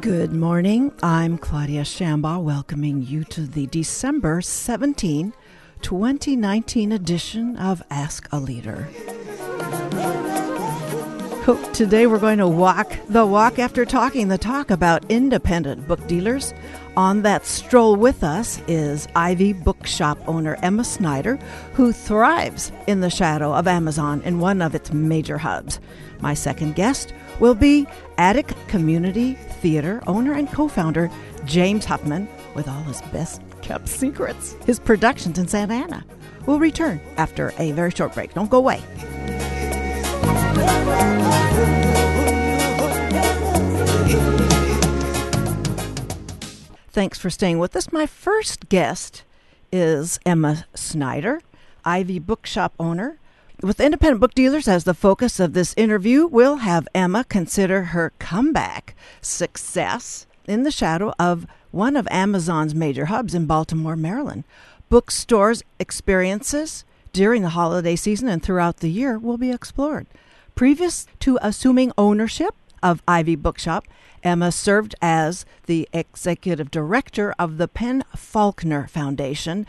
Good morning. I'm Claudia Shambaugh, welcoming you to the December 17, 2019 edition of Ask a Leader. Today we're going to walk the walk after talking the talk about independent book dealers. On that stroll with us is Ivy Bookshop owner Emma Snyder, who thrives in the shadow of Amazon in one of its major hubs. My second guest will be Attic Community Theater owner and co founder James Huffman with all his best kept secrets, his productions in Santa Ana. We'll return after a very short break. Don't go away. Thanks for staying with us. My first guest is Emma Snyder, Ivy Bookshop owner. With independent book dealers as the focus of this interview, we'll have Emma consider her comeback success in the shadow of one of Amazon's major hubs in Baltimore, Maryland. Bookstores' experiences during the holiday season and throughout the year will be explored. Previous to assuming ownership of Ivy Bookshop, Emma served as the executive director of the Penn Faulkner Foundation.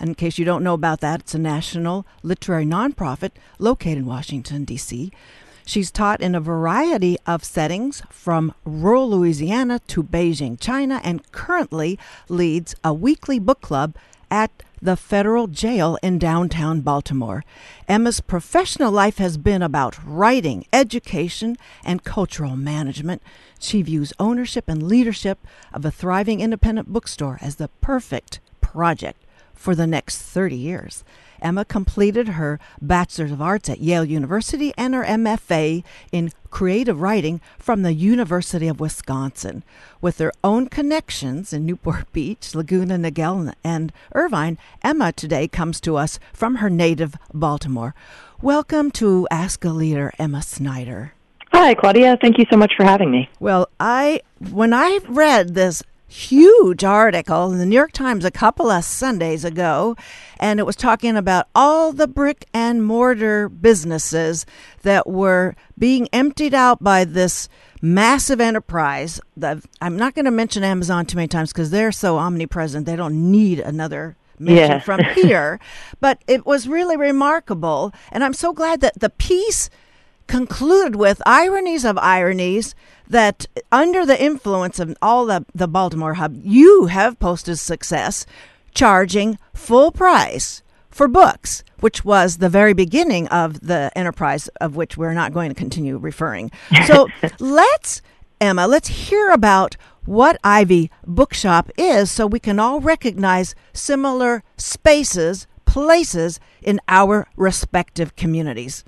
In case you don't know about that, it's a national literary nonprofit located in Washington, D.C. She's taught in a variety of settings from rural Louisiana to Beijing, China, and currently leads a weekly book club at the federal jail in downtown Baltimore. Emma's professional life has been about writing, education, and cultural management. She views ownership and leadership of a thriving independent bookstore as the perfect project for the next 30 years. Emma completed her Bachelor's of Arts at Yale University and her MFA in creative writing from the University of Wisconsin. With their own connections in Newport Beach, Laguna Niguel, and Irvine, Emma today comes to us from her native Baltimore. Welcome to Ask a Leader, Emma Snyder. Hi, Claudia. Thank you so much for having me. Well, I when I read this huge article in the New York Times a couple of Sundays ago, and it was talking about all the brick and mortar businesses that were being emptied out by this massive enterprise. I'm not going to mention Amazon too many times because they're so omnipresent, they don't need another mention yeah. from here. But it was really remarkable, and I'm so glad that the piece concluded with ironies of ironies that under the influence of all the, the Baltimore hub, you have posted success charging full price for books, which was the very beginning of the enterprise of which we're not going to continue referring. So let's, Emma, let's hear about what Ivy Bookshop is so we can all recognize similar spaces, places in our respective communities.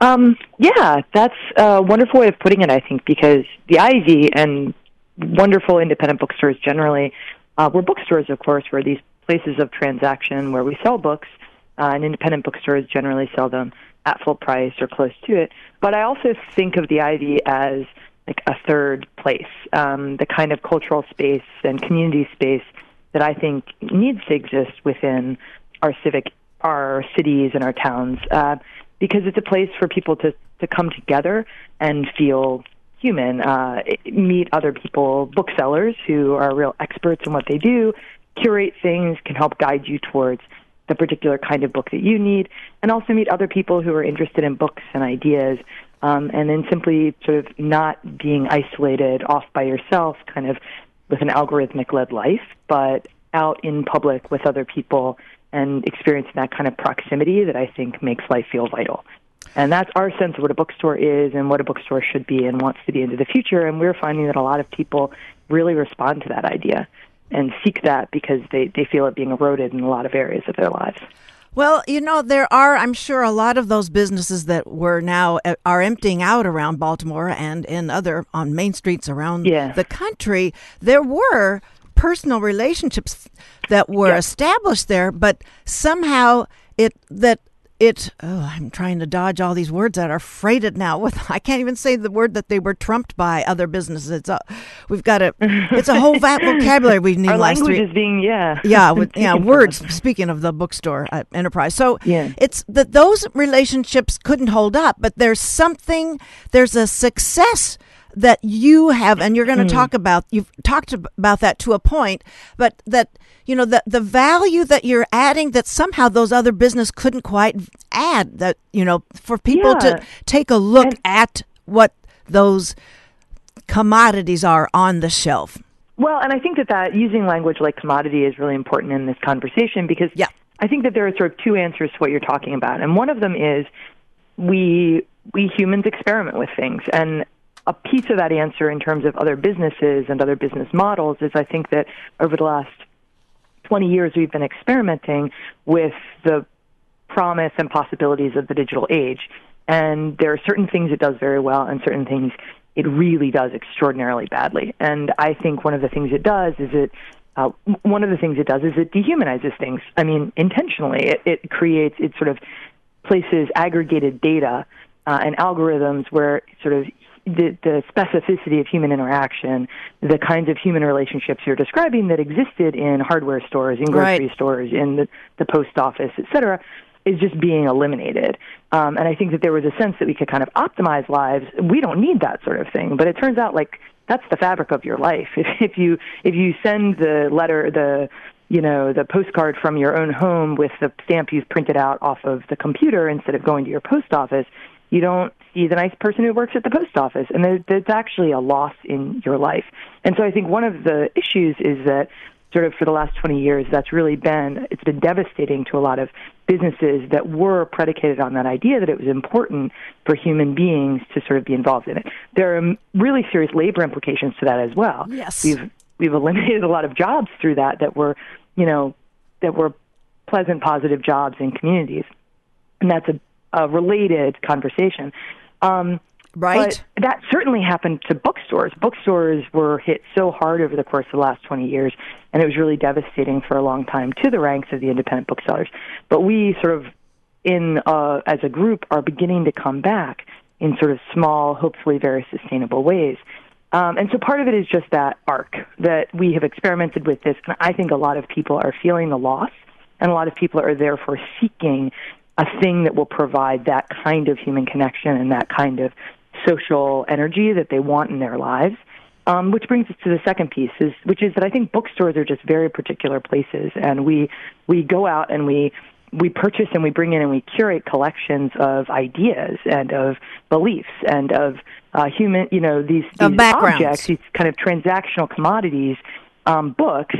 Um, yeah, that's a wonderful way of putting it, I think, because the Ivy and wonderful independent bookstores generally, uh, we're bookstores, of course, we're these places of transaction where we sell books, uh, and independent bookstores generally sell them at full price or close to it. But I also think of the Ivy as like a third place, um, the kind of cultural space and community space that I think needs to exist within our civic, our cities and our towns. Uh, because it's a place for people to to come together and feel human, uh, meet other people, booksellers who are real experts in what they do, curate things, can help guide you towards the particular kind of book that you need, and also meet other people who are interested in books and ideas. Um, and then simply sort of not being isolated off by yourself, kind of with an algorithmic led life, but out in public with other people and experiencing that kind of proximity that I think makes life feel vital. And that's our sense of what a bookstore is and what a bookstore should be and wants to be into the future. And we're finding that a lot of people really respond to that idea and seek that because they, they feel it being eroded in a lot of areas of their lives. Well, you know, there are, I'm sure, a lot of those businesses that were now uh, are emptying out around Baltimore and in other on main streets around yeah. the country. There were personal relationships that were established there, but somehow it that it oh, i'm trying to dodge all these words that are freighted now with i can't even say the word that they were trumped by other businesses. It's a, we've got a it's a whole vocabulary we need Our last language three is being yeah yeah with, yeah words speaking of the bookstore uh, enterprise. So Yeah. it's that those relationships couldn't hold up but there's something there's a success that you have and you're going to Hmm. talk about you've talked about that to a point but that you know the the value that you're adding that somehow those other business couldn't quite add that you know for people Yeah. to take a look And- at what those commodities are on the shelf Well, and I think that that using language like commodity is really important in this conversation because Yeah. I think that there are sort of two answers to what you're talking about, and one of them is we we humans experiment with things, and a piece of that answer in terms of other businesses and other business models is I think that over the last 20 years we've been experimenting with the promise and possibilities of the digital age. And there are certain things it does very well and certain things it really does extraordinarily badly. And I think one of the things it does is it uh, one of the things it does is it dehumanizes things. I mean, intentionally, it, it creates, it sort of places aggregated data uh, and algorithms where sort of the, the specificity of human interaction, the kinds of human relationships you're describing that existed in hardware stores, in grocery Right. stores, in the, the post office, et cetera, is just being eliminated. Um, and I think that there was a sense that we could kind of optimize lives. We don't need that sort of thing, but it turns out like that's the fabric of your life. If, if you if you send the letter, the you know the postcard from your own home with the stamp you've printed out off of the computer instead of going to your post office, you don't see the nice person who works at the post office, and there, there's actually a loss in your life. And so I think one of the issues is that sort of for the last 20 years, that's really been it's been devastating to a lot of businesses that were predicated on that idea that it was important for human beings to sort of be involved in it. There are really serious labor implications to that as well. Yes. we've we've eliminated a lot of jobs through that that were you know that were pleasant, positive jobs in communities, and that's a, a related conversation. Um, right but that certainly happened to bookstores. Bookstores were hit so hard over the course of the last 20 years, and it was really devastating for a long time to the ranks of the independent booksellers. But we sort of, in uh, as a group, are beginning to come back in sort of small, hopefully very sustainable ways. Um, and so part of it is just that arc that we have experimented with this, and I think a lot of people are feeling the loss, and a lot of people are therefore seeking a thing that will provide that kind of human connection and that kind of social energy that they want in their lives. Um, which brings us to the second piece, is which is that I think bookstores are just very particular places, and we we go out and we we purchase and we bring in and we curate collections of ideas and of beliefs and of uh, human, you know, these, these objects, these kind of transactional commodities. Um, books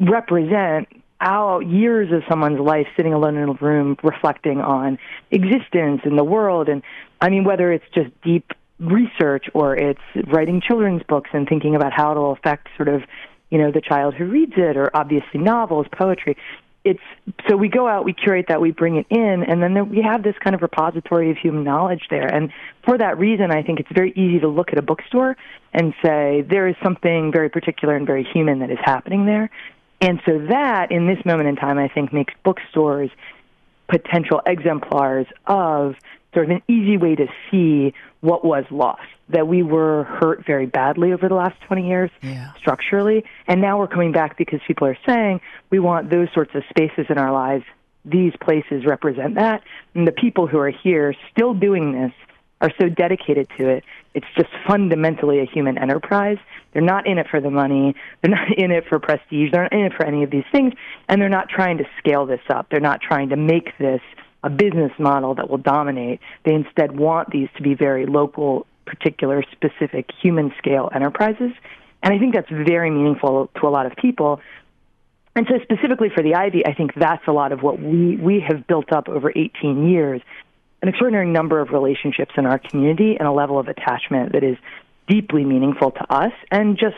represent our years of someone's life sitting alone in a room reflecting on existence and the world. And i mean whether it's just deep research or it's writing children's books and thinking about how it'll affect sort of you know the child who reads it or obviously novels poetry it's so we go out we curate that we bring it in and then there, we have this kind of repository of human knowledge there. And for that reason i think it's very easy to look at a bookstore and say there is something very particular and very human that is happening there and so that, in this moment in time, I think makes bookstores potential exemplars of sort of an easy way to see what was lost. That we were hurt very badly over the last 20 years Yeah. structurally, and now we're coming back because people are saying we want those sorts of spaces in our lives. These places represent that, and the people who are here still doing this are so dedicated to it. It's just fundamentally a human enterprise. They're not in it for the money. They're not in it for prestige. They're not in it for any of these things. And they're not trying to scale this up. They're not trying to make this a business model that will dominate. They instead want these to be very local, particular, specific, human scale enterprises. And I think that's very meaningful to a lot of people. And so specifically for the Ivy, I think that's a lot of what we, we have built up over 18 years an extraordinary number of relationships in our community and a level of attachment that is deeply meaningful to us and just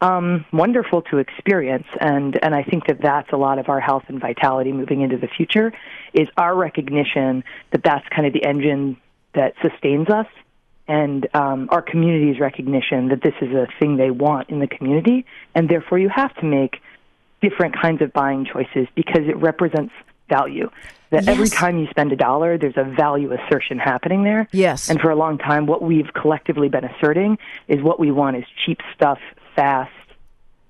um, wonderful to experience. And and I think that that's a lot of our health and vitality moving into the future is our recognition that that's kind of the engine that sustains us. And um, our community's recognition that this is a thing they want in the community, and therefore you have to make different kinds of buying choices because it represents value. That yes. every time you spend a dollar, there's a value assertion happening there. Yes. And for a long time, what we've collectively been asserting is what we want is cheap stuff, fast,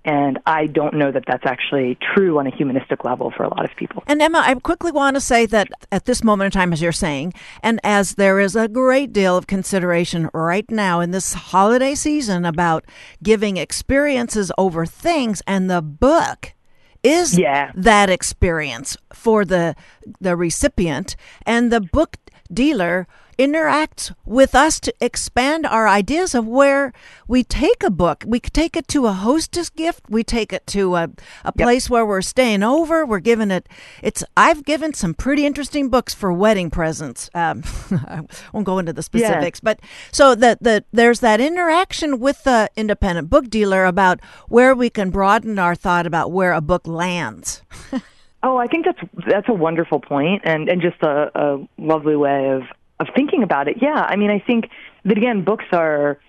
and I don't know that that's actually true on a humanistic level for a lot of people. And Emma, I quickly want to say that at this moment in time, as you're saying, and as there is a great deal of consideration right now in this holiday season about giving experiences over things, and the book is yeah. that experience for the the recipient and the book dealer interacts with us to expand our ideas of where we take a book. We take it to a hostess gift. We take it to a, a place yep. where we're staying over. We're giving it. It's. I've given some pretty interesting books for wedding presents. Um, I won't go into the specifics, but so that the there's that interaction with the independent book dealer about where we can broaden our thought about where a book lands. Oh, I think that's that's a wonderful point, and and just a, a lovely way of of thinking about it. Yeah, I mean, I think that again, books are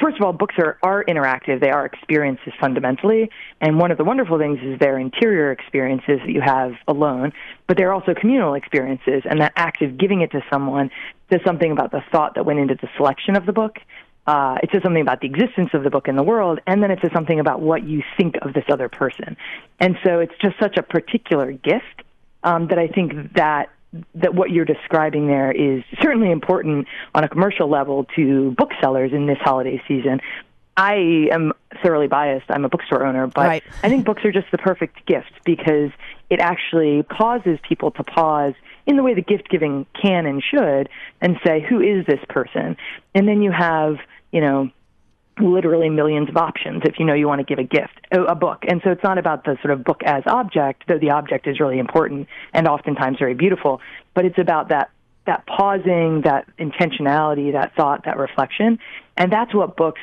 first of all, books are, are interactive. They are experiences fundamentally. And one of the wonderful things is they're interior experiences that you have alone, but they're also communal experiences. And that act of giving it to someone says something about the thought that went into the selection of the book. Uh, it says something about the existence of the book in the world, and then it says something about what you think of this other person. And so it's just such a particular gift um, that I think that that what you're describing there is certainly important on a commercial level to booksellers in this holiday season. I am thoroughly biased. I'm a bookstore owner, but right. I think books are just the perfect gift because it actually causes people to pause in the way that gift giving can and should and say, who is this person? And then you have, you know, literally millions of options if you know you want to give a gift, a book. And so it's not about the sort of book as object, though the object is really important and oftentimes very beautiful, but it's about that that pausing, that intentionality, that thought, that reflection. And that's what books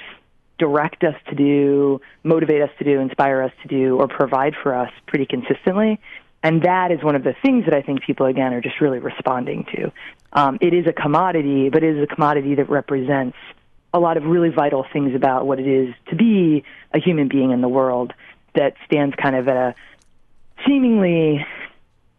direct us to do, motivate us to do, inspire us to do, or provide for us pretty consistently. And that is one of the things that I think people, again, are just really responding to. Um, it is a commodity, but it is a commodity that represents a lot of really vital things about what it is to be a human being in the world that stands kind of at a seemingly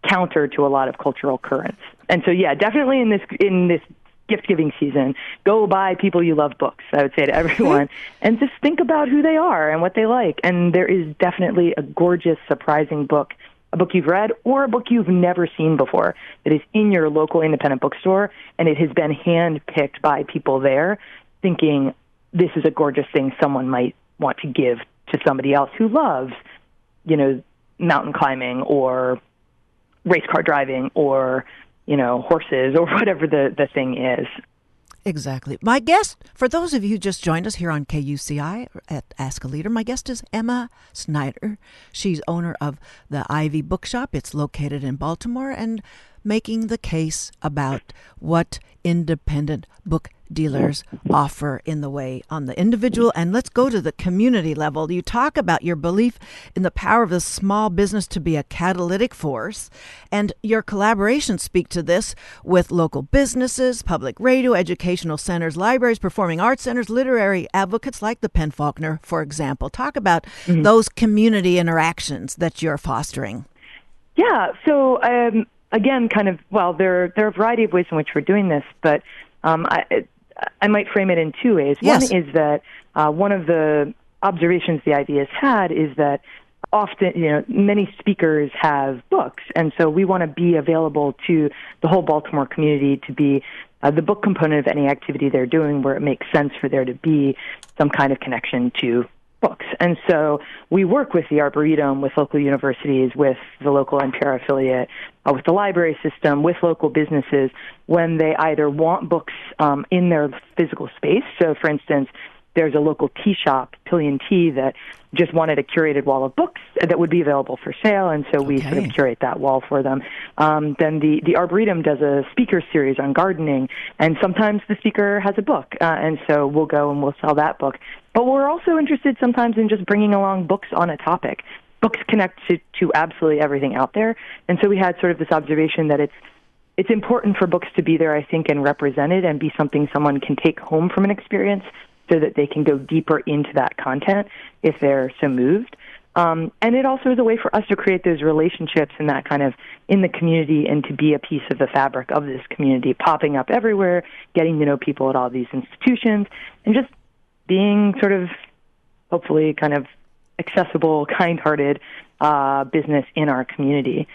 counter to a lot of cultural currents. And so yeah, definitely in this in this gift giving season, go buy people you love books, I would say to mm-hmm. everyone, and just think about who they are and what they like. And there is definitely a gorgeous, surprising book, a book you've read or a book you've never seen before that is in your local independent bookstore and it has been handpicked by people there thinking this is a gorgeous thing someone might want to give to somebody else who loves, you know, mountain climbing or race car driving or, you know, horses or whatever the, the thing is. Exactly. My guest, for those of you who just joined us here on KUCI at Ask a Leader, my guest is Emma Snyder. She's owner of the Ivy Bookshop. It's located in Baltimore and making the case about what independent book dealers offer in the way on the individual and let's go to the community level. You talk about your belief in the power of the small business to be a catalytic force and your collaborations speak to this with local businesses, public radio, educational centers, libraries, performing arts centers, literary advocates like the PEN/Faulkner, for example. Talk about mm-hmm. those community interactions that you're fostering. Yeah, so um, again, kind of, well, there, there are a variety of ways in which we're doing this, but um, I, I might frame it in two ways. Yes. One is that uh, one of the observations the Ivy has had is that often, you know, many speakers have books, and so we want to be available to the whole Baltimore community to be uh, the book component of any activity they're doing where it makes sense for there to be some kind of connection to books. And so we work with the Arboretum, with local universities, with the local NPR affiliate, uh, with the library system, with local businesses when they either want books um, in their physical space. So, for instance, there's a local tea shop, Pillion Tea, that just wanted a curated wall of books that would be available for sale, and so we okay. sort of curate that wall for them. Um, then the the Arboretum does a speaker series on gardening, and sometimes the speaker has a book, uh, and so we'll go and we'll sell that book. But we're also interested sometimes in just bringing along books on a topic. Books connect to, to absolutely everything out there, and so we had sort of this observation that it's it's important for books to be there, I think, and represented and be something someone can take home from an experience so that they can go deeper into that content if they're so moved. Um, and it also is a way for us to create those relationships and that kind of in the community and to be a piece of the fabric of this community, popping up everywhere, getting to know people at all these institutions, and just being sort of hopefully kind of accessible, kind-hearted uh, business in our community.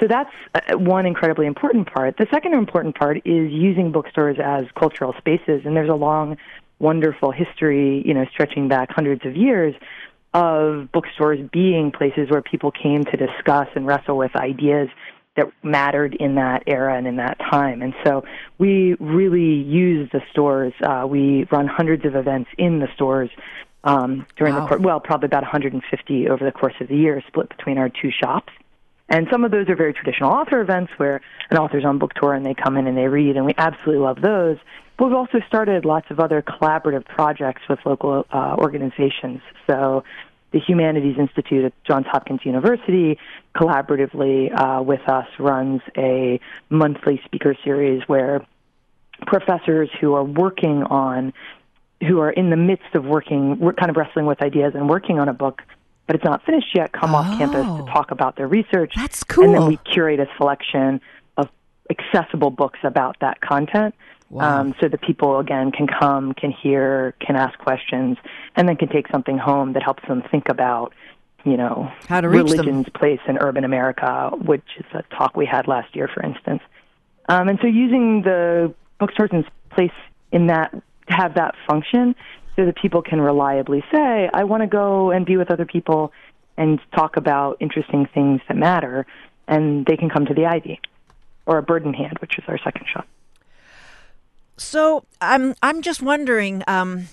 So that's uh, one incredibly important part. The second important part is using bookstores as cultural spaces, and there's a long, wonderful history, you know, stretching back hundreds of years of bookstores being places where people came to discuss and wrestle with ideas that mattered in that era and in that time. And so we really use the stores. Uh, we run hundreds of events in the stores um, during wow. the course, well, probably about 150 over the course of the year, split between our two shops. And some of those are very traditional author events where an author's on book tour and they come in and they read, and we absolutely love those. But we've also started lots of other collaborative projects with local uh, organizations. So the Humanities Institute at Johns Hopkins University collaboratively uh, with us runs a monthly speaker series where professors who are working on who are in the midst of working, we're kind of wrestling with ideas and working on a book, but it's not finished yet, come oh, off campus to talk about their research. That's cool. And then we curate a selection of accessible books about that content. Wow. Um, so that people again can come, can hear, can ask questions, and then can take something home that helps them think about, you know, how to reach religion's them. place in urban America, which is a talk we had last year, for instance. Um, and so using the bookstores in place in that have that function so that people can reliably say, I want to go and be with other people and talk about interesting things that matter, and they can come to the Ivy or a Bird in Hand, which is our second shop. So I'm I'm just wondering. Um,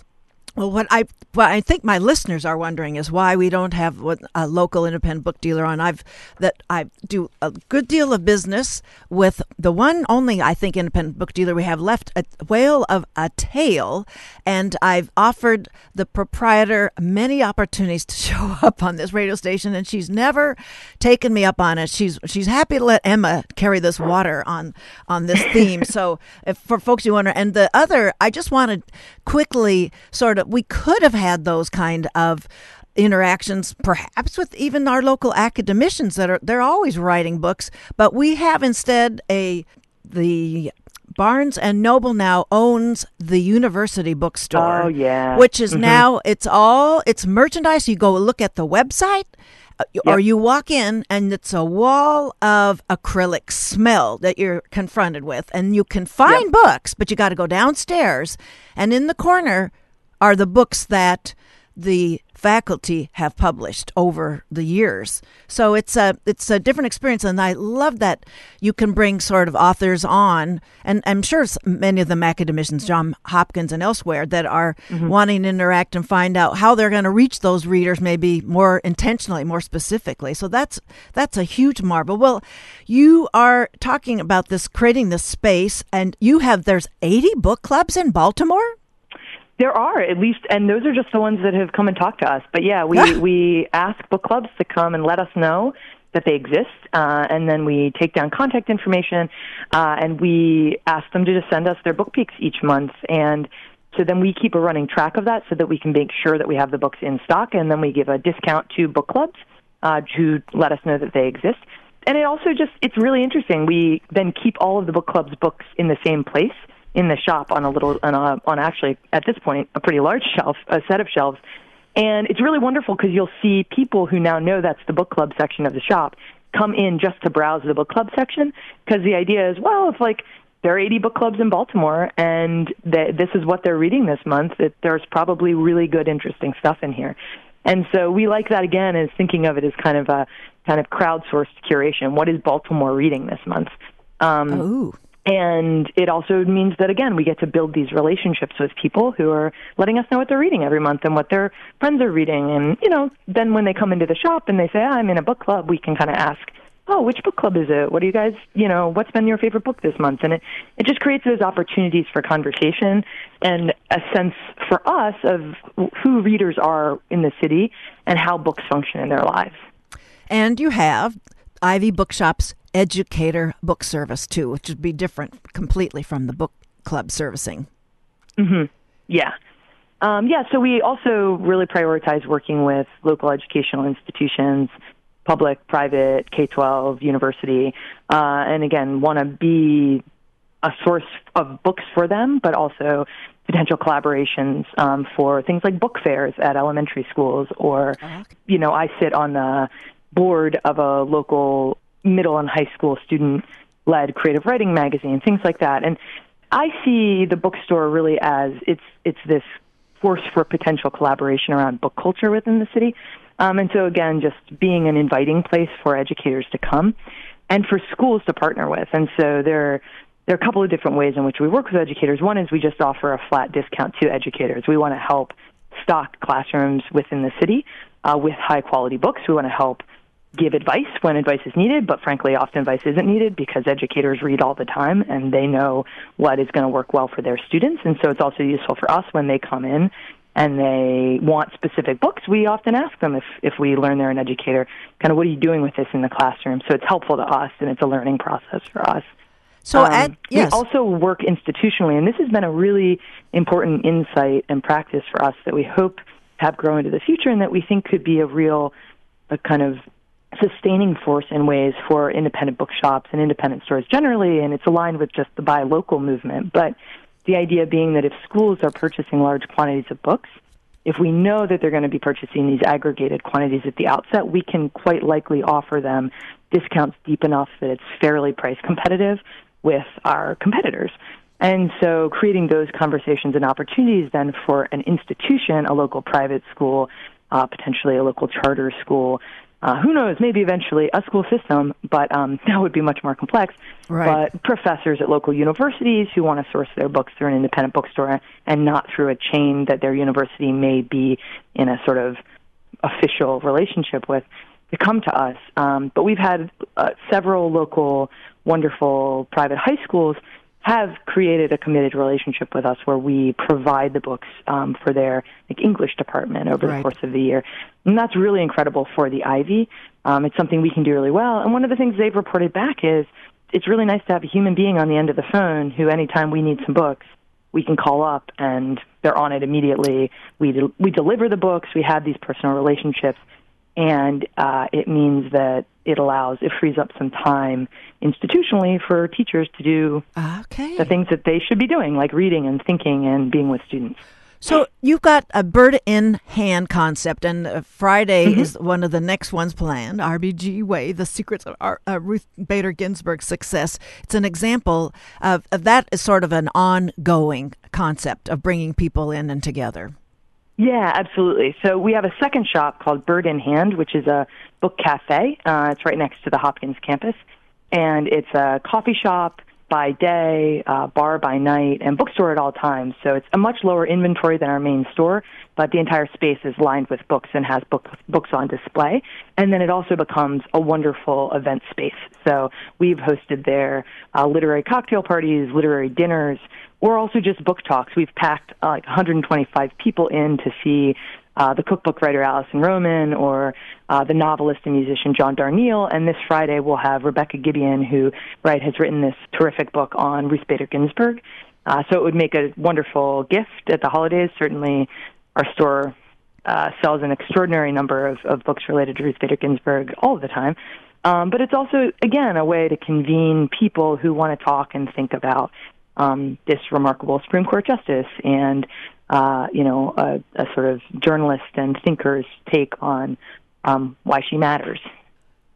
well, what I what I think my listeners are wondering is why we don't have a local independent book dealer on. I've that I do a good deal of business with the one only I think independent book dealer we have left, a Whale of a Tale, and I've offered the proprietor many opportunities to show up on this radio station, and she's never taken me up on it. She's she's happy to let Emma carry this water on on this theme. so, if, for folks who wonder, and the other, I just wanted quickly sort of we could have had those kind of interactions perhaps with even our local academicians that are they're always writing books but we have instead a the Barnes and Noble now owns the university bookstore. Oh yeah. Which is mm-hmm. now it's all it's merchandise. You go look at the website uh, yep. or you walk in and it's a wall of acrylic smell that you're confronted with and you can find yep. books, but you got to go downstairs and in the corner are the books that the faculty have published over the years. So it's a it's a different experience, and I love that you can bring sort of authors on, and I'm sure many of them academicians, John Hopkins and elsewhere, that are mm-hmm. wanting to interact and find out how they're going to reach those readers, maybe more intentionally, more specifically. So that's that's a huge marvel. Well, you are talking about this, creating this space, and you have there's 80 book clubs in Baltimore. There are at least, and those are just the ones that have come and talked to us. But yeah, we we ask book clubs to come and let us know that they exist, uh, and then we take down contact information, uh, and we ask them to just send us their book peaks each month, and so then we keep a running track of that so that we can make sure that we have the books in stock, and then we give a discount to book clubs uh, to let us know that they exist. And it also just it's really interesting. We then keep all of the book club's books in the same place in the shop on a little on a, on actually at this point a pretty large shelf, a set of shelves. And it's really wonderful because you'll see people who now know that's the book club section of the shop come in just to browse the book club section because the idea is, well, it's like there are 80 book clubs in Baltimore and th- this is what they're reading this month, there's probably really good, interesting stuff in here. And so we like that again as thinking of it as kind of a kind of crowdsourced curation. What is Baltimore reading this month? Um, Ooh. And it also means that, again, we get to build these relationships with people who are letting us know what they're reading every month and what their friends are reading. And, you know, then when they come into the shop and they say, ah, I'm in a book club, we can kind of ask, oh, which book club is it? What do you guys, you know, what's been your favorite book this month? And it, it just creates those opportunities for conversation and a sense for us of who readers are in the city and how books function in their lives. And you have Ivy Bookshop's educator book service too, which would be different completely from the book club servicing. Mm-hmm. Yeah. Um, yeah, so we also really prioritize working with local educational institutions, public, private, K 12, university, uh, and again, want to be a source of books for them, but also potential collaborations um, for things like book fairs at elementary schools, or, you know, I sit on the board of a local middle and high school student led creative writing magazine, things like that. And I see the bookstore really as it's it's this force for potential collaboration around book culture within the city. Um, and so again, just being an inviting place for educators to come and for schools to partner with. And so there there are a couple of different ways in which we work with educators. One is we just offer a flat discount to educators. We want to help stock classrooms within the city uh, with high quality books. We want to help give advice when advice is needed, but frankly, often advice isn't needed because educators read all the time and they know what is going to work well for their students. And so it's also useful for us when they come in and they want specific books. We often ask them if, if we learn they're an educator, kind of what are you doing with this in the classroom? So it's helpful to us and it's a learning process for us. So um, at, yes. we also work institutionally, and this has been a really important insight and practice for us that we hope have grow into the future, and that we think could be a real, a kind of sustaining force in ways for independent bookshops and independent stores generally, and it's aligned with just the buy local movement. But the idea being that if schools are purchasing large quantities of books, if we know that they're going to be purchasing these aggregated quantities at the outset, we can quite likely offer them discounts deep enough that it's fairly price competitive with our competitors. And so creating those conversations and opportunities then for an institution, a local private school, uh, potentially a local charter school, uh, who knows, maybe eventually a school system, but um, that would be much more complex. Right. But professors at local universities who want to source their books through an independent bookstore and not through a chain that their university may be in a sort of official relationship with, to come to us. Um, but we've had uh, several local wonderful private high schools have created a committed relationship with us where we provide the books um, for their like English department over right. the course of the year, and that's really incredible for the Ivy. Um, it's something we can do really well, and one of the things they've reported back is it's really nice to have a human being on the end of the phone who, anytime we need some books, we can call up and they're on it immediately. We de- we deliver the books. We have these personal relationships, and uh, it means that it allows it frees up some time institutionally for teachers to do okay. the things that they should be doing, like reading and thinking and being with students. So you've got a bird in hand concept, and uh, Friday mm-hmm. is one of the next ones planned. RBG Way: The Secrets of Our, uh, Ruth Bader Ginsburg's Success. It's an example of, of that is sort of an ongoing concept of bringing people in and together. Yeah, absolutely. So we have a second shop called Bird in Hand, which is a book cafe. Uh, it's right next to the Hopkins campus, and it's a coffee shop by day, uh, bar by night, and bookstore at all times. So it's a much lower inventory than our main store, but the entire space is lined with books and has book, books on display. And then it also becomes a wonderful event space. So we've hosted there uh, literary cocktail parties, literary dinners, or also just book talks. We've packed uh, like 125 people in to see uh, the cookbook writer Alison Roman or uh, the novelist and musician John Darnielle. And this Friday we'll have Rebecca Gibian, who right has written this terrific book on Ruth Bader Ginsburg. Uh, so it would make a wonderful gift at the holidays. Certainly, our store uh, sells an extraordinary number of, of books related to Ruth Bader Ginsburg all the time. Um, but it's also, again, a way to convene people who want to talk and think about um, this remarkable Supreme Court justice and uh, you know a, a, sort of journalist and thinker's take on um, why she matters.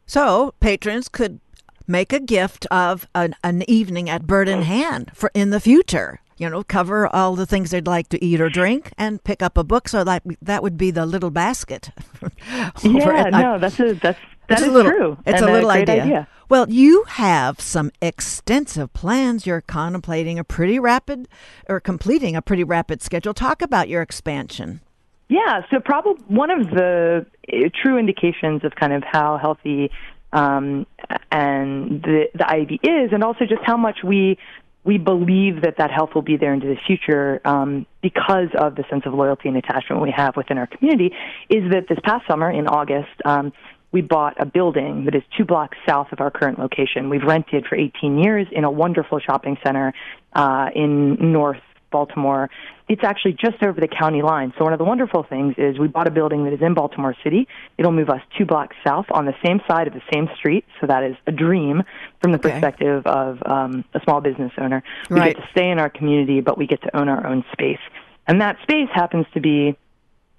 So patrons could make a gift of an, an evening at Bird in Hand for in the future. You know, cover all the things they'd like to eat or drink, and pick up a book. So that that would be the little basket. yeah, no, that's a that's that is little, true. It's a, a little idea. idea. Well, you have some extensive plans. You're contemplating a pretty rapid or completing a pretty rapid schedule. Talk about your expansion. Yeah, so probably one of the uh, true indications of kind of how healthy um, and the the Ivy is, and also just how much we we believe that that health will be there into the future um, because of the sense of loyalty and attachment we have within our community. Is that this past summer in August, um, we bought a building that is two blocks south of our current location. We've rented for 18 years in a wonderful shopping center uh, in North Baltimore. It's actually just over the county line. So one of the wonderful things is we bought a building that is in Baltimore City. It'll move us two blocks south on the same side of the same street. So that is a dream from the Okay. perspective of um, a small business owner. We Right. get to stay in our community, but we get to own our own space. And that space happens to be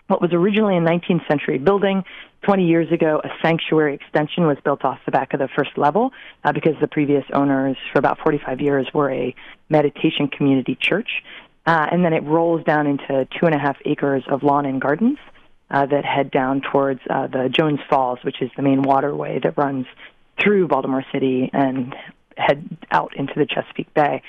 what was originally a 19th century building. 20 years ago, a sanctuary extension was built off the back of the first level uh, because the previous owners, for about 45 years, were a meditation community church. Uh, and then it rolls down into two and a half acres of lawn and gardens uh, that head down towards uh, the Jones Falls, which is the main waterway that runs through Baltimore City and head out into the Chesapeake Bay.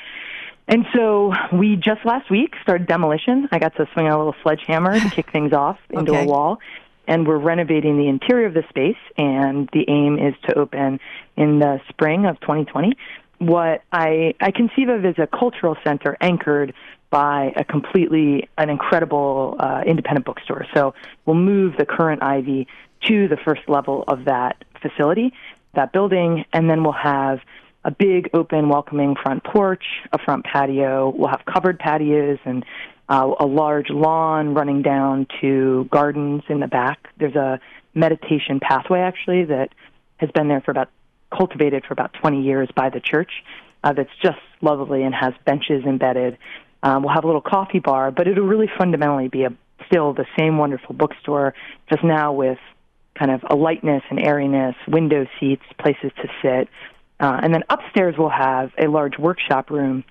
And so we just last week started demolition. I got to swing a little sledgehammer to kick things off into Okay. a wall. And we're renovating the interior of the space, and the aim is to open in the spring of 2020. What I, I conceive of as a cultural center anchored by a completely, an incredible uh, independent bookstore. So we'll move the current Ivy to the first level of that facility, that building, and then we'll have a big open welcoming front porch, a front patio. We'll have covered patios and uh, a large lawn running down to gardens in the back. There's a meditation pathway actually that has been there for about cultivated for about 20 years by the church. Uh, that's just lovely and has benches embedded. Um, we'll have a little coffee bar, but it'll really fundamentally be a still the same wonderful bookstore, just now with kind of a lightness and airiness, window seats, places to sit. Uh, and then upstairs we'll have a large workshop room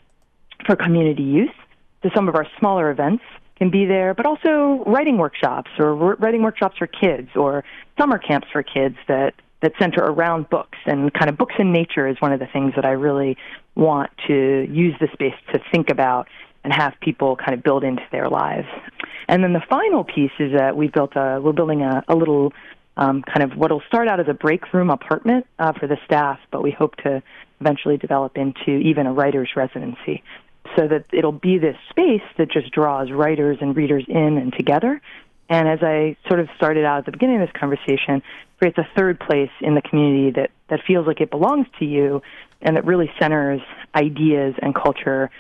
for community use. So some of our smaller events can be there, but also writing workshops or writing workshops for kids or summer camps for kids that that center around books and kind of books in nature is one of the things that I really want to use the space to think about and have people kind of build into their lives. And then the final piece is that we built a we're building a, a little um, kind of what will start out as a break room apartment uh, for the staff, but we hope to eventually develop into even a writer's residency so that it'll be this space that just draws writers and readers in and together. And as I sort of started out at the beginning of this conversation, creates a third place in the community that, that feels like it belongs to you and that really centers ideas and culture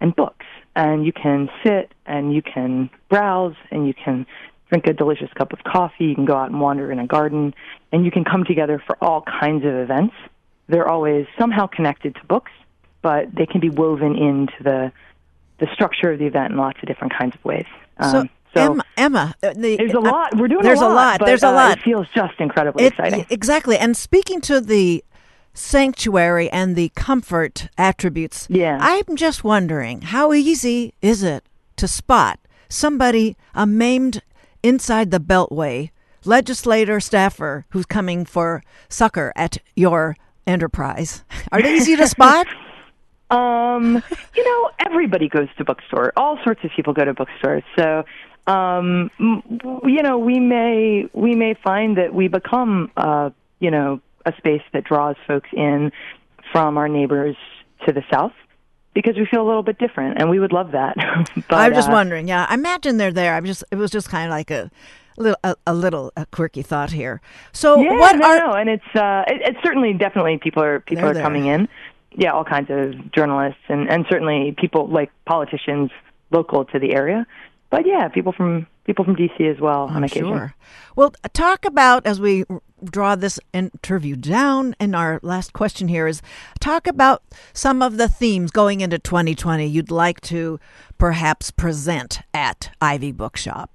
and books. And you can sit and you can browse and you can drink a delicious cup of coffee. You can go out and wander in a garden and you can come together for all kinds of events. They're always somehow connected to books, but they can be woven into the the structure of the event in lots of different kinds of ways. So, Um, Emma, Emma, uh, the, there's a uh, lot. We're doing there's a lot. but, There's a uh, lot. It feels just incredibly It- exciting. Exactly. And speaking to the sanctuary and the comfort attributes, Yeah. I'm just wondering how easy is it to spot somebody, a maimed inside the beltway legislator staffer who's coming for succor at your enterprise? Are they easy to spot? Um, you know, everybody goes to bookstore. All sorts of people go to bookstores. So, um, you know, we may we may find that we become, uh, you know, a space that draws folks in from our neighbors to the south because we feel a little bit different, and we would love that. but, I'm just uh, wondering. Yeah, I imagine they're there. I'm just. It was just kind of like a little, a, a little a quirky thought here. So, Yeah, what no, are no, and it's uh, it, it's certainly definitely people are people They're there. coming in. Yeah, all kinds of journalists and and certainly people like politicians local to the area. But yeah, people from people from DC as well on occasion. Sure. Well, talk about as we draw this interview down, and our last question here is talk about some of the themes going into 2020 you'd like to perhaps present at Ivy Bookshop.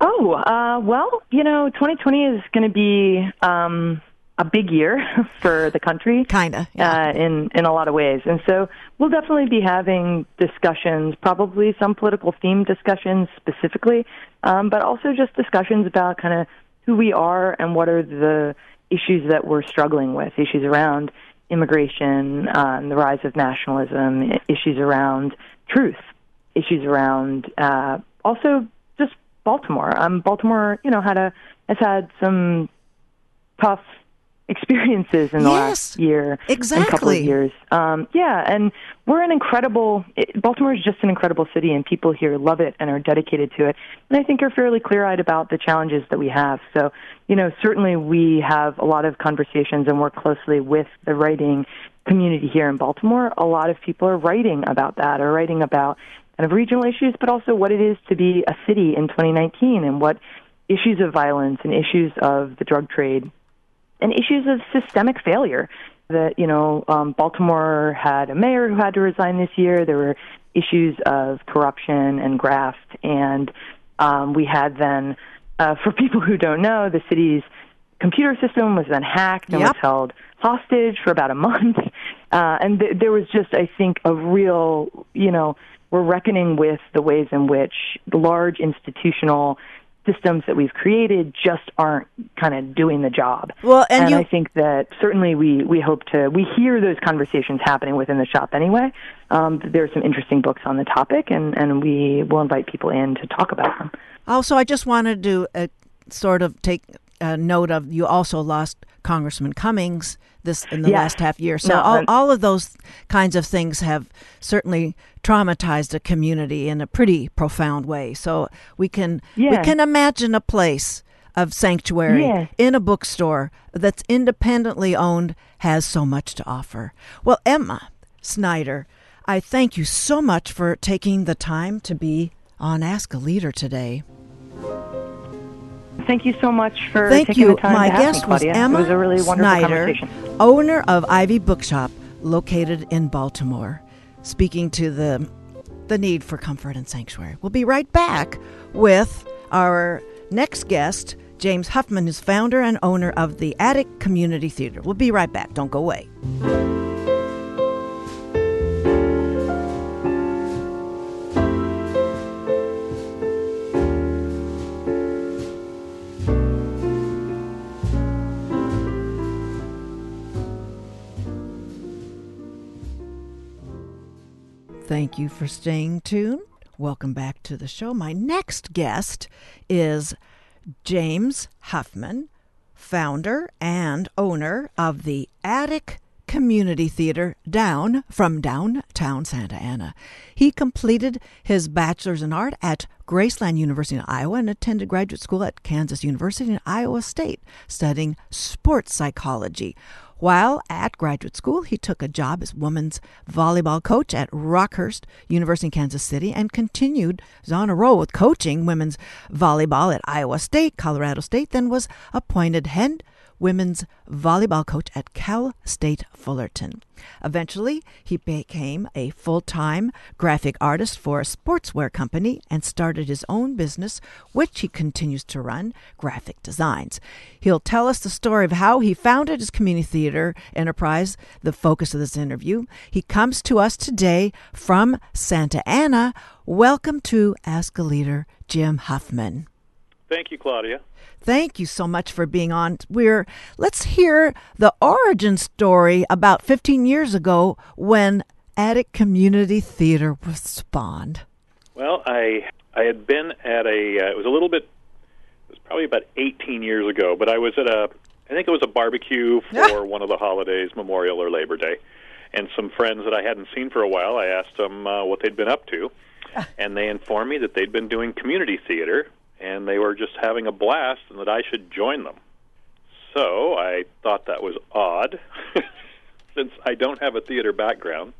Oh, uh, well, you know, 2020 is going to be um, a big year for the country. Kinda, yeah. Uh, in in a lot of ways, and so we'll definitely be having discussions, probably some political theme discussions specifically, um, but also just discussions about kind of who we are and what are the issues that we're struggling with, issues around immigration, uh, and the rise of nationalism, issues around truth, issues around uh, also just Baltimore. Um, Baltimore, you know, had a has had some tough experiences in the Yes, last year and couple exactly. of years. Um, yeah, and we're an incredible. It, Baltimore is just an incredible city, and people here love it and are dedicated to it. And I think are fairly clear-eyed about the challenges that we have. So, you know, certainly we have a lot of conversations and work closely with the writing community here in Baltimore, a lot of people are writing about that or writing about kind of regional issues, but also what it is to be a city in 2019 and what issues of violence and issues of the drug trade and issues of systemic failure. That you know, um, Baltimore had a mayor who had to resign this year. There were issues of corruption and graft, and um, we had then, uh, for people who don't know, the city's computer system was then hacked and Yep. was held hostage for about a month. Uh, and th- there was just, I think, a real, you know, we're reckoning with the ways in which large institutional systems that we've created just aren't kind of doing the job. Well, and you- I think that certainly we, we hope to, we hear those conversations happening within the shop anyway. Um, there are some interesting books on the topic, and, and we will invite people in to talk about them. Also, I just wanted to uh, sort of take a note of you also lost Congressman Cummings this in the Yes. last half year. So No, all, all of those kinds of things have certainly traumatized a community in a pretty profound way. So we can we can imagine a place of sanctuary Yeah. in a bookstore that's independently owned has so much to offer. Well, Emma Snyder, I thank you so much for taking the time to be on Ask a Leader today. Thank you so much for Thank taking you. the time My to have guest me, was Emma it was a really wonderful Snyder, conversation. owner of Ivy Bookshop, located in Baltimore, speaking to the the need for comfort and sanctuary. We'll be right back with our next guest, James Huffman, who's founder and owner of the Attic Community Theater. We'll be right back. Don't go away. Thank you for staying tuned. Welcome back to the show. My next guest is James Huffman, founder and owner of the Attic Community Theater down from downtown Santa Ana. He completed his bachelor's in art at Graceland University in Iowa and attended graduate school at Kansas University in Iowa State, studying sports psychology. While at graduate school, he took a job as women's volleyball coach at Rockhurst University in Kansas City and continued on a roll with coaching women's volleyball at Iowa State, Colorado State, then was appointed head women's volleyball coach at Cal State Fullerton. Eventually, he became a full time graphic artist for a sportswear company and started his own business, which he continues to run, Graphic Designs. He'll tell us the story of how he founded his community theater enterprise, the focus of this interview. He comes to us today from Santa Ana. Welcome to Ask a Leader, Jim Huffman. Thank you, Claudia. Thank you so much for being on. We're let's hear the origin story about 15 years ago when Attic Community Theater was spawned. Well, I I had been at a uh, it was a little bit it was probably about 18 years ago, but I was at a I think it was a barbecue for one of the holidays, Memorial or Labor Day, and some friends that I hadn't seen for a while. I asked them uh, what they'd been up to, and they informed me that they'd been doing community theater and they were just having a blast and that I should join them. So I thought that was odd, since I don't have a theater background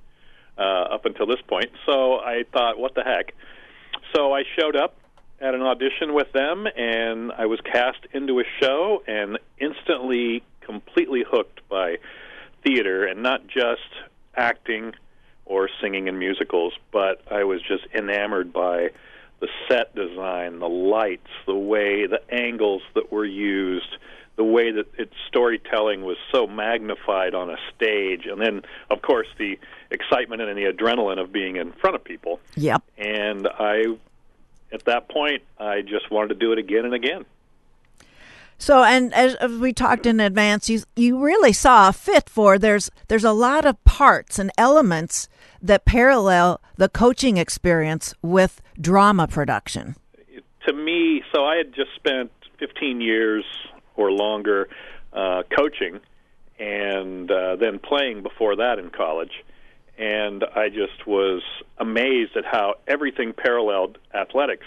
uh, up until this point. So I thought, what the heck? So I showed up at an audition with them, and I was cast into a show, and instantly, completely hooked by theater, and not just acting or singing in musicals, but I was just enamored by the set design, the lights, the way, the angles that were used, the way that its storytelling was so magnified on a stage, and then, of course, the excitement and the adrenaline of being in front of people. Yep. And I, at that point, I just wanted to do it again and again. So, and as, we talked in advance, you you really saw a fit for there's there's a lot of parts and elements that parallel the coaching experience with drama production. to me, so I had just spent 15 years or longer uh, coaching and uh, then playing before that in college. And I just was amazed at how everything paralleled athletics.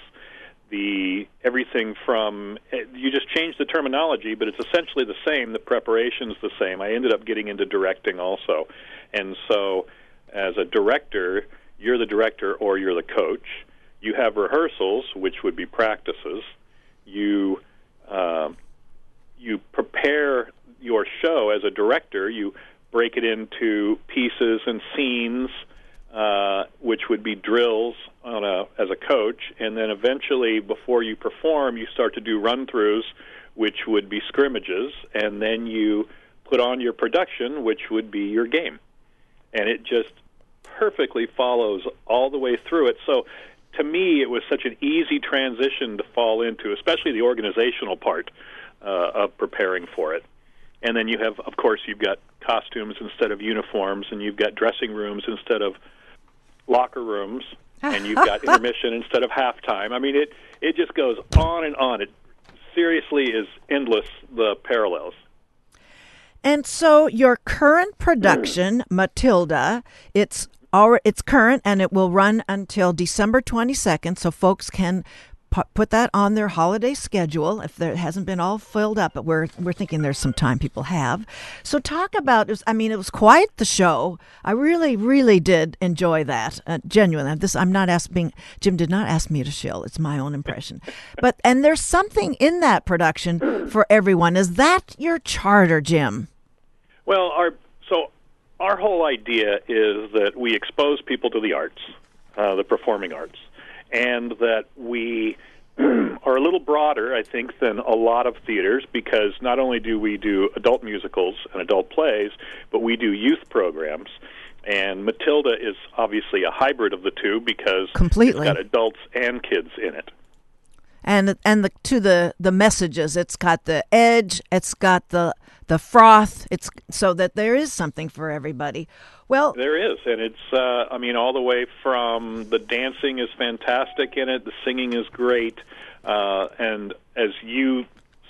The everything from eh, you just change the terminology, but it's essentially the same. The preparation's the same. I ended up getting into directing also, and so as a director, you're the director or you're the coach. You have rehearsals, which would be practices. You uh, you prepare your show as a director. You break it into pieces and scenes uh, which would be drills on a as a coach, and then eventually, before you perform, you start to do run throughs, which would be scrimmages, and then you put on your production, which would be your game, and it just perfectly follows all the way through it. So. To me, it was such an easy transition to fall into, especially the organizational part uh, of preparing for it. And then you have, of course, you've got costumes instead of uniforms, and you've got dressing rooms instead of locker rooms, and you've got intermission instead of halftime. I mean, it it just goes on and on. It seriously is endless. The parallels. And so your current production, hmm. Matilda, it's our, it's current and it will run until December 22nd so folks can put that on their holiday schedule if there hasn't been all filled up but we're we're thinking there's some time people have. So talk about it i mean it was quite the show. I really really did enjoy that uh, genuinely. This i'm not asking jim did not ask me to shill. It's my own impression. But and there's something in that production for everyone. Is that your charter jim? Well our so our whole idea is that we expose people to the arts uh, the performing arts and that we are a little broader, I think, than a lot of theaters because not only do we do adult musicals and adult plays, but we do youth programs. And Matilda is obviously a hybrid of the two because Completely. it's got adults and kids in it. And and the to the the messages, it's got the edge, it's got the the froth, it's so that there is something for everybody. Well, there is, and it's uh, I mean all the way from the dancing is fantastic in it, the singing is great, uh, and as you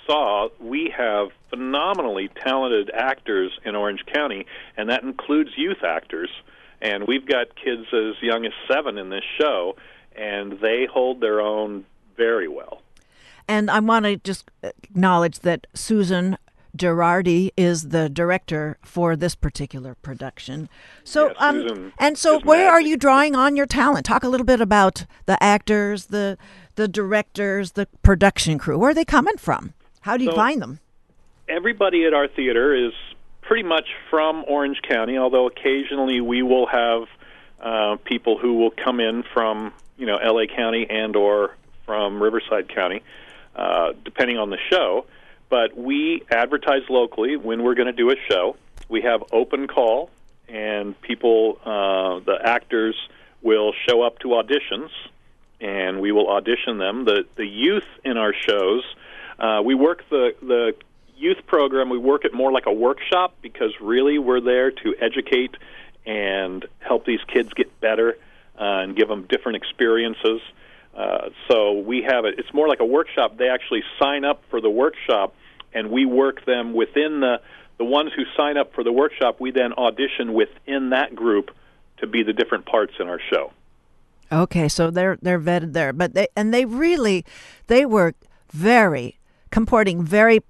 saw, we have phenomenally talented actors in Orange County, and that includes youth actors. And we've got kids as young as seven in this show, and they hold their own very well. And I want to just acknowledge that Susan Gerardi is the director for this particular production. So, yes, um, and so, where magic. are you drawing on your talent? Talk a little bit about the actors, the the directors, the production crew. Where are they coming from? How do you so, find them? Everybody at our theater is pretty much from Orange County, although occasionally we will have uh, people who will come in from you know L.A. County and or from Riverside County, uh, depending on the show but we advertise locally when we're going to do a show. We have open call, and people, uh, the actors, will show up to auditions, and we will audition them. The the youth in our shows, uh, we work the the youth program. We work it more like a workshop because really we're there to educate and help these kids get better uh, and give them different experiences. Uh, so we have it. It's more like a workshop. They actually sign up for the workshop and we work them within the the ones who sign up for the workshop. We then audition within that group to be the different parts in our show. Okay, so they're they're vetted there, but they and they really they were very comporting very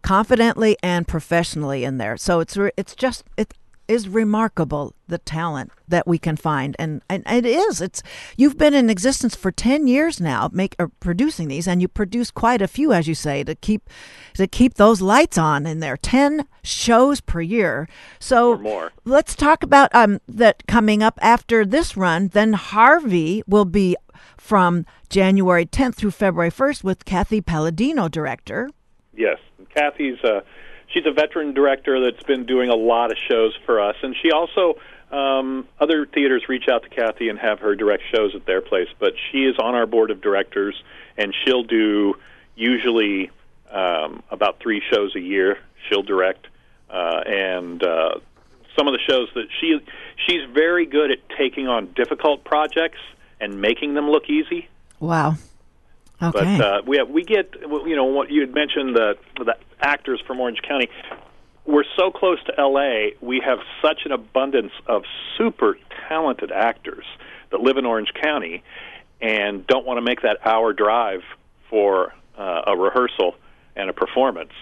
confidently and professionally in there. So it's it's just it is remarkable the talent that we can find. And, and it is. It's you've been in existence for 10 years now make or producing these and you produce quite a few as you say to keep to keep those lights on in there. 10 shows per year. So or more. let's talk about um that coming up after this run. Then harvey will be from january 10th through february 1st with kathy palladino director. Yes. Kathy's uh she's a veteran director that's been doing a lot of shows for us, and she also um, other theaters reach out to Kathy and have her direct shows at their place, but she is on our board of directors, and she'll do usually um, about three shows a year. She'll direct, uh, and uh, some of the shows that she she's very good at taking on difficult projects and making them look easy. Wow. Okay. But uh, we have, we get you know what you had mentioned the the actors from Orange County. We're so close to LA. We have such an abundance of super talented actors that live in Orange County, and don't want to make that hour drive for uh, a rehearsal and a performance,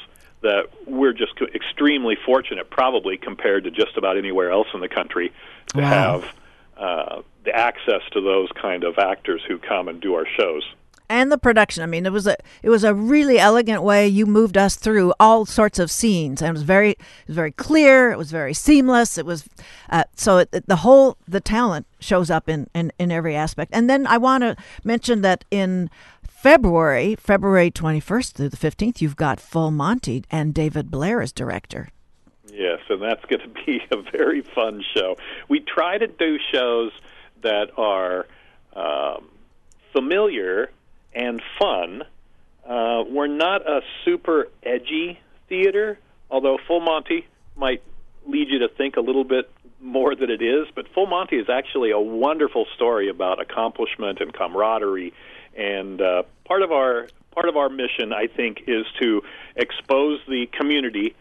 that we're just extremely fortunate, probably compared to just about anywhere else in the country, to wow. have uh, the access to those kind of actors who come and do our shows and the production. I mean, it was a it was a really elegant way you moved us through all sorts of scenes, and it was very it was very clear. It was very seamless. It was uh, so it, the whole the talent shows up in in, in every aspect. And then I want to mention that in February, February twenty first through the fifteenth, you've got Full Monty and David Blair as director. Yes, and that's going to be a very fun show. We try to do shows that are um, familiar and fun. Uh, we're not a super edgy theater, although Full Monty might lead you to think a little bit more than it is. But Full Monty is actually a wonderful story about accomplishment and camaraderie. And uh, part of our part of our mission, I think, is to expose the community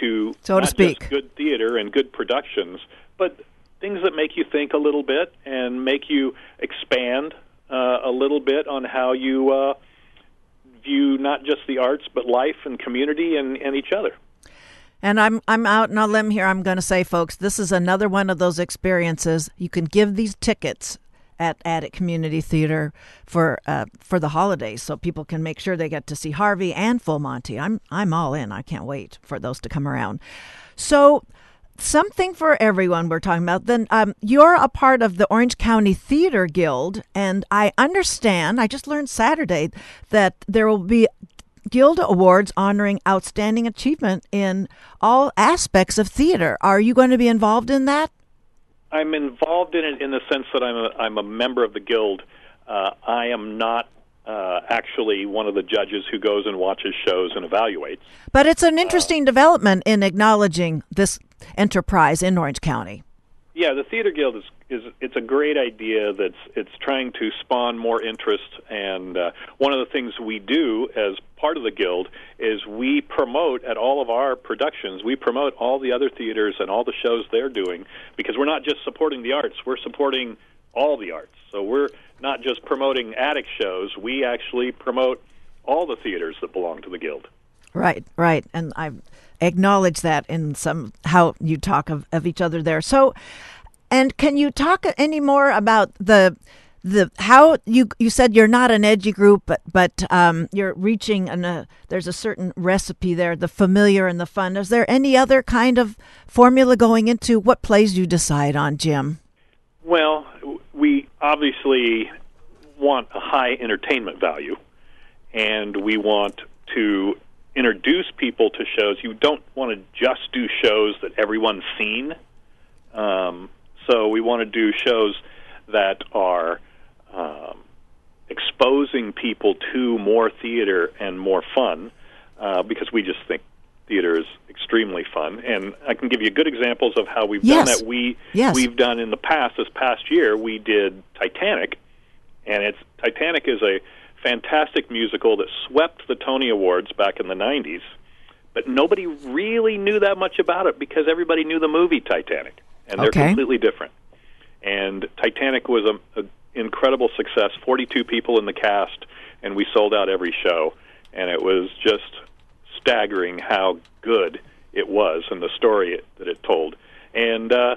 to so to speak. just good theater and good productions, but things that make you think a little bit and make you expand uh, a little bit on how you uh, view not just the arts but life and community and, and each other. And I'm I'm out on a limb here. I'm going to say, folks, this is another one of those experiences. You can give these tickets at Attic Community Theater for uh, for the holidays, so people can make sure they get to see Harvey and Full Monty. I'm I'm all in. I can't wait for those to come around. So something for everyone we're talking about then um, you're a part of the orange county theater guild and i understand i just learned saturday that there will be guild awards honoring outstanding achievement in all aspects of theater. Are you going to be involved in that? I'm involved in it in the sense that i'm a, I'm a member of the guild. Uh, i am not uh, actually one of the judges who goes and watches shows and evaluates. But it's an interesting uh, development in acknowledging this enterprise in Orange County. Yeah, the Theater Guild is is it's a great idea that's it's trying to spawn more interest and uh, one of the things we do as part of the guild is we promote at all of our productions we promote all the other theaters and all the shows they're doing because we're not just supporting the arts we're supporting all the arts so we're not just promoting attic shows we actually promote all the theaters that belong to the guild right right and i acknowledge that in some how you talk of, of each other there. So, and can you talk any more about the the how you you said you're not an edgy group, but but um, you're reaching and uh, there's a certain recipe there, the familiar and the fun. Is there any other kind of formula going into what plays you decide on, Jim? Well, we obviously want a high entertainment value, and we want to introduce people to shows. You don't want to just do shows that everyone's seen. Um, so we want to do shows that are um, exposing people to more theater and more fun, uh, because we just think theater is extremely fun. And I can give you good examples of how we've yes. done that. We yes. we've done in the past. This past year, we did Titanic, and it's Titanic is a fantastic musical that swept the Tony Awards back in the 90s, but nobody really knew that much about it because everybody knew the movie Titanic, and they're okay. completely different. And Titanic was a, a incredible success. 42 people in the cast, and we sold out every show, and it was just staggering how good it was and the story it, that it told. And uh,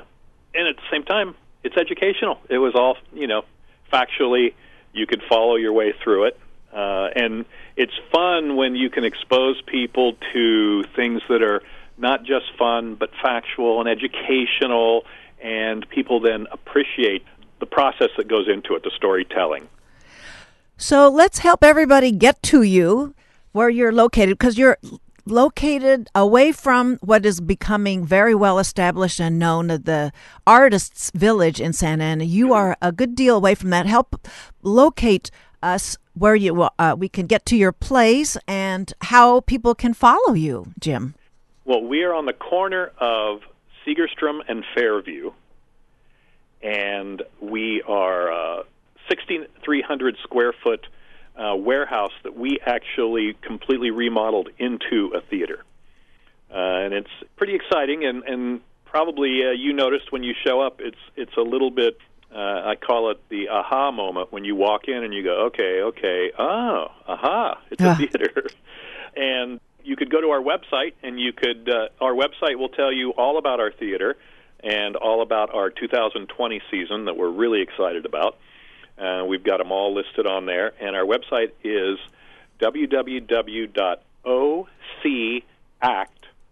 and at the same time, it's educational. It was all you know, factually you could follow your way through it. Uh, and it's fun when you can expose people to things that are not just fun, but factual and educational, and people then appreciate the process that goes into it, the storytelling. So let's help everybody get to you where you're located because you're located away from what is becoming very well established and known as the artists village in santa ana. You are a good deal away from that. Help locate us where you uh, we can get to your place and how people can follow you jim. Well we are on the corner of segerstrom and fairview and we are uh, 6300 square foot uh, warehouse that we actually completely remodeled into a theater. Uh, and it's pretty exciting, and, and probably uh, you noticed when you show up, it's it's a little bit Uh, I call it the aha moment when you walk in and you go, okay, okay, oh, aha, it's Ah. a theater. and you could go to our website, and you could, uh, our website will tell you all about our theater and all about our 2020 season that we're really excited about. Uh, we've got them all listed on there, and our website is www.ocact,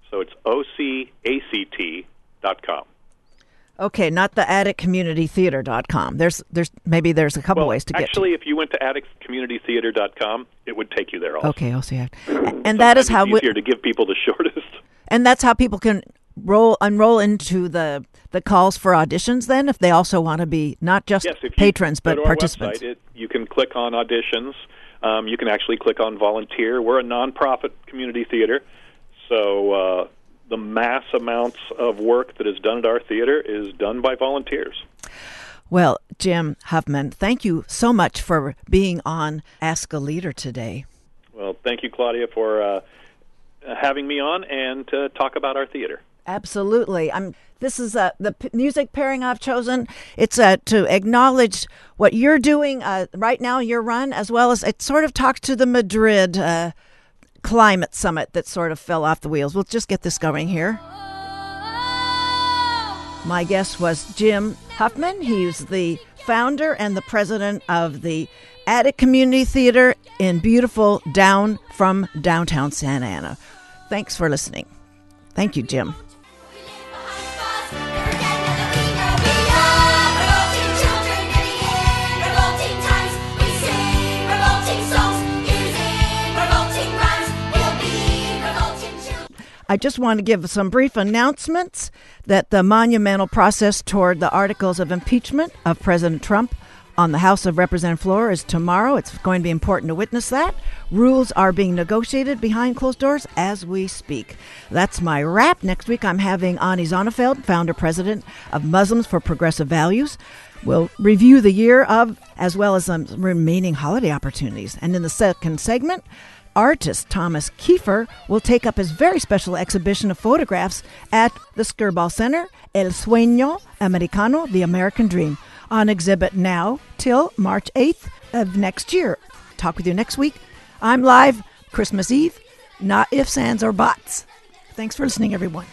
so it's O-C-A-C-T dot com. Okay, not the atticcommunitytheater.com. There's there's maybe there's a couple Well, ways to get actually, if you went to atticcommunitytheater.com, it would take you there. Also. Okay, I'll see. And that is how it's we, easier to give people the shortest. and that's how people can roll unroll into the the calls for auditions then if they also want to be not just Yes, patrons but participants. website, it, you can click on auditions. Um, you can actually click on volunteer. We're a nonprofit community theater, so uh, the mass amounts of work that is done at our theater is done by volunteers. Well, Jim Huffman, thank you so much for being on Ask a Leader today. Well, thank you, Claudia, for uh, having me on and to talk about our theater. Absolutely. I'm. This is uh, the p- music pairing I've chosen. It's uh, to acknowledge what you're doing uh, right now, your run, as well as it sort of talks to the Madrid uh, climate summit that sort of fell off the wheels. We'll just get this going here. My guest was Jim Huffman. He's the founder and the president of the Attic Community Theater in beautiful down from downtown Santa Ana. Thanks for listening. Thank you, Jim. I just want to give some brief announcements that the monumental process toward the articles of impeachment of President Trump on the House of Representative floor is tomorrow. It's going to be important to witness that. Rules are being negotiated behind closed doors as we speak. That's my wrap. Next week, I'm having Ani Zonneveld, founder president of Muslims for Progressive Values. We'll review the year of, as well as some remaining holiday opportunities. And in the second segment, artist Thomas Kiefer will take up his very special exhibition of photographs at the Skirball Center, El Sueño Americano, The American Dream, on exhibit now till March 8th of next year. Talk with you next week. I'm live Christmas Eve, not ifs, ands, or bots. Thanks for listening, everyone.